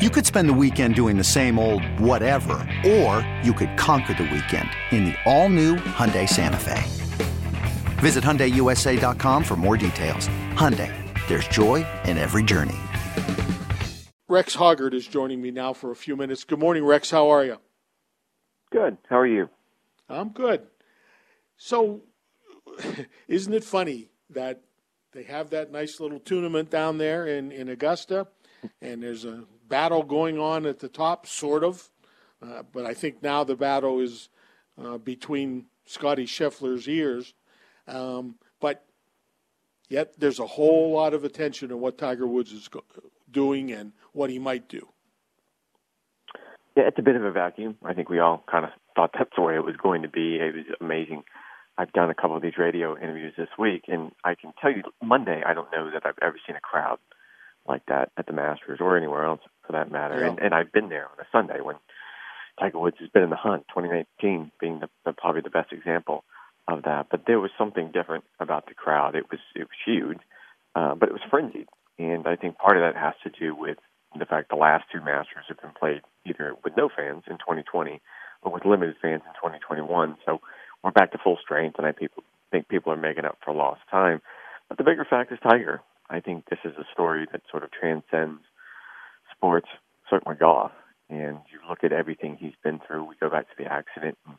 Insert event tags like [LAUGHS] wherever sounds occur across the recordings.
You could spend the weekend doing the same old whatever, or you could conquer the weekend in the all-new Hyundai Santa Fe. Visit HyundaiUSA.com for more details. Hyundai, there's joy in every journey. Rex Hoggard is joining me now for a few minutes. Good morning, Rex. How are you? Good. How are you? I'm good. So, [LAUGHS] isn't it funny that they have that nice little tournament down there in, in Augusta, and there's a battle going on at the top, sort of. Uh, but I think now the battle is uh, between Scotty Scheffler's ears. Um, but yet there's a whole lot of attention on what Tiger Woods is go- doing and what he might do. Yeah, it's a bit of a vacuum. I think we all kind of thought that's the way it was going to be. It was amazing. I've done a couple of these radio interviews this week, and I can tell you, Monday, I don't know that I've ever seen a crowd like that at the Masters or anywhere else for that matter. Yeah. And, and I've been there on a Sunday when Tiger Woods has been in the hunt, 2019 being the, the probably the best example of that. But there was something different about the crowd. It was it was huge, uh, but it was frenzied, and I think part of that has to do with the fact the last two Masters have been played either with no fans in 2020 or with limited fans in 2021. So we're back to full strength, and I people think people are making up for lost time. But the bigger fact is Tiger. I think this is a story that sort of transcends sports, certainly golf. And you look at everything he's been through. We go back to the accident, and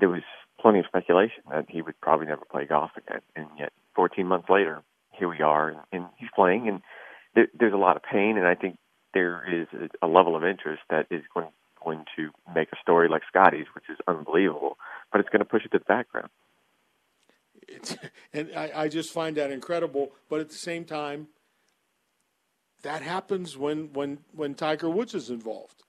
there was plenty of speculation that he would probably never play golf again. And yet, 14 months later, here we are, and, he's playing. And there, there's a lot of pain, and I think there is a, a level of interest that is going going to make a story like Scotty's, which is unbelievable, but it's going to push it to the background. It's, [LAUGHS] and I, I just find that incredible. But at the same time, that happens when when when Tiger Woods is involved.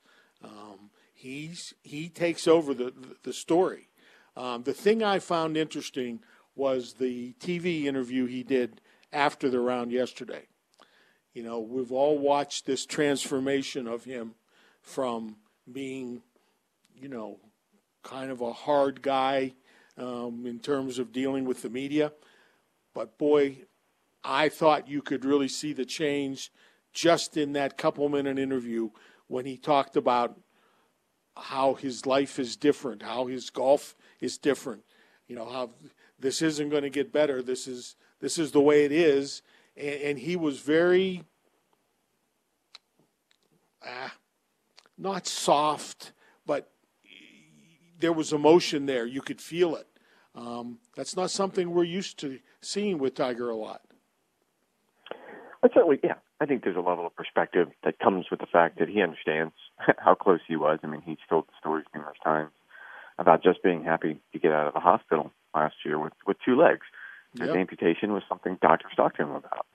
Um, he's he takes over the the, the story. Um, the thing I found interesting was the TV interview he did after the round yesterday. You know, we've all watched this transformation of him from being, you know, kind of a hard guy um, in terms of dealing with the media. But boy, I thought you could really see the change just in that couple minute interview when he talked about how his life is different, how his golf is different. You know how this isn't going to get better. This is this is the way it is, and, and he was very ah, not soft, but there was emotion there. You could feel it. Um, that's not something we're used to seeing with Tiger a lot. But certainly, yeah, I think there's a level of perspective that comes with the fact that he understands [LAUGHS] how close he was. I mean, he's told the stories numerous times about just being happy to get out of the hospital last year with with two legs. His Yep. amputation was something doctors talked to him about,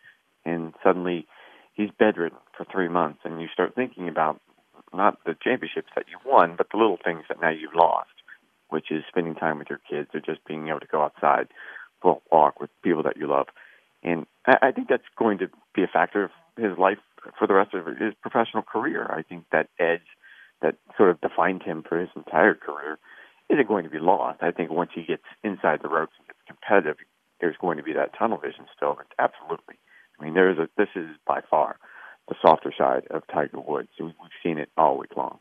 and suddenly he's bedridden for three months, and you start thinking about not the championships that you won, but the little things that now you've lost, which is spending time with your kids or just being able to go outside for a walk with people that you love. And I, think that's going to be a factor of his life for the rest of his professional career. I think that edge that sort of defined him for his entire career isn't going to be lost. I think once he gets inside the ropes and gets competitive, there's going to be that tunnel vision still. Absolutely, I mean, there is a. This is by far the softer side of Tiger Woods. We've seen it all week long.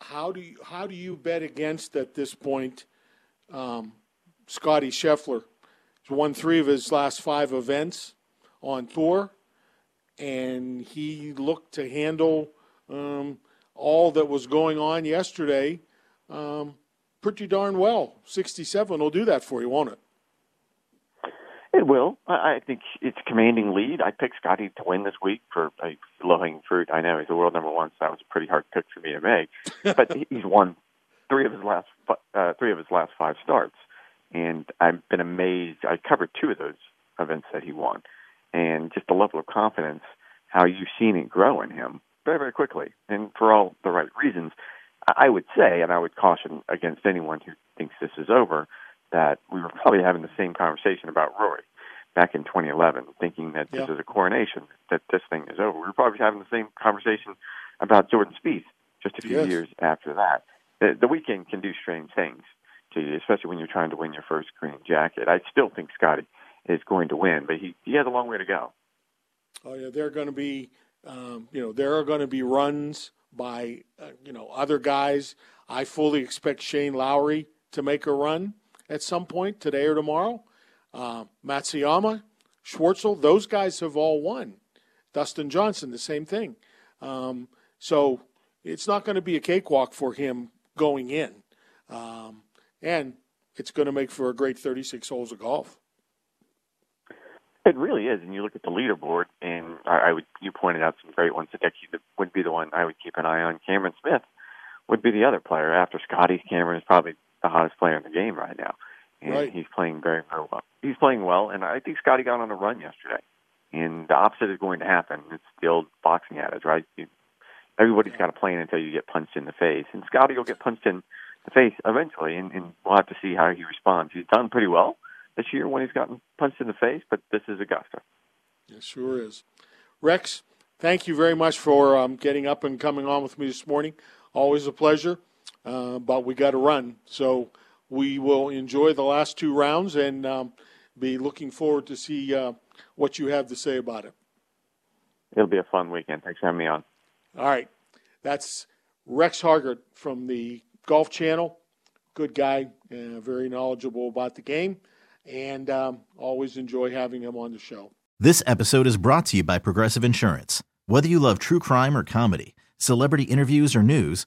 how do you, how do you bet against at this point? Um, Scotty Scheffler has won three of his last five events on tour, and he looked to handle um, all that was going on yesterday um, pretty darn well. Sixty-seven will do that for you, won't it? It will. I I think it's commanding lead. I picked Scotty to win this week for a low-hanging fruit. I know he's the world number one, so that was a pretty hard pick for me to make. [LAUGHS] but he's won three of his last uh, three of his last five starts, and I've been amazed. I covered two of those events that he won, and just the level of confidence, how you've seen it grow in him very, very quickly, and for all the right reasons. I would say, and I would caution against anyone who thinks this is over, that we were probably having the same conversation about Rory back in 2011, thinking that this Yeah. is a coronation, that this thing is over. We were probably having the same conversation about Jordan Spieth just a few Yes. years after that. The, the weekend can do strange things to you, especially when you're trying to win your first green jacket. I still think Scotty is going to win, but he, he has a long way to go. Oh yeah, there are going to be, um, you know, there are going to be runs by, uh, you know, other guys. I fully expect Shane Lowry to make a run at some point today or tomorrow. Uh, Matsuyama, Schwartzel, those guys have all won. Dustin Johnson, the same thing. Um, so it's not going to be a cakewalk for him going in, um, and it's going to make for a great 36 holes of golf. It really is, and you look at the leaderboard, and I, would you pointed out some great ones. Hideki would be the one I would keep an eye on. Cameron Smith would be the other player after Scotty. Cameron is probably the hottest player in the game right now, and Right. he's playing very very well. He's playing well, and I think Scotty got on a run yesterday. And the opposite is going to happen. It's the old boxing adage, right? You, everybody's got a plan until you get punched in the face, and Scotty will get punched in the face eventually, and, and we'll have to see how he responds. He's done pretty well this year when he's gotten punched in the face, but this is Augusta. It sure is. Rex, thank you very much for um, getting up and coming on with me this morning. Always a pleasure, uh, but we got to run. So we will enjoy the last two rounds and um, be looking forward to see uh, what you have to say about it. It'll be a fun weekend. Thanks for having me on. All right. That's Rex Hoggard from the Golf Channel. Good guy, uh, very knowledgeable about the game, and um, always enjoy having him on the show. This episode is brought to you by Progressive Insurance. Whether you love true crime or comedy, celebrity interviews or news,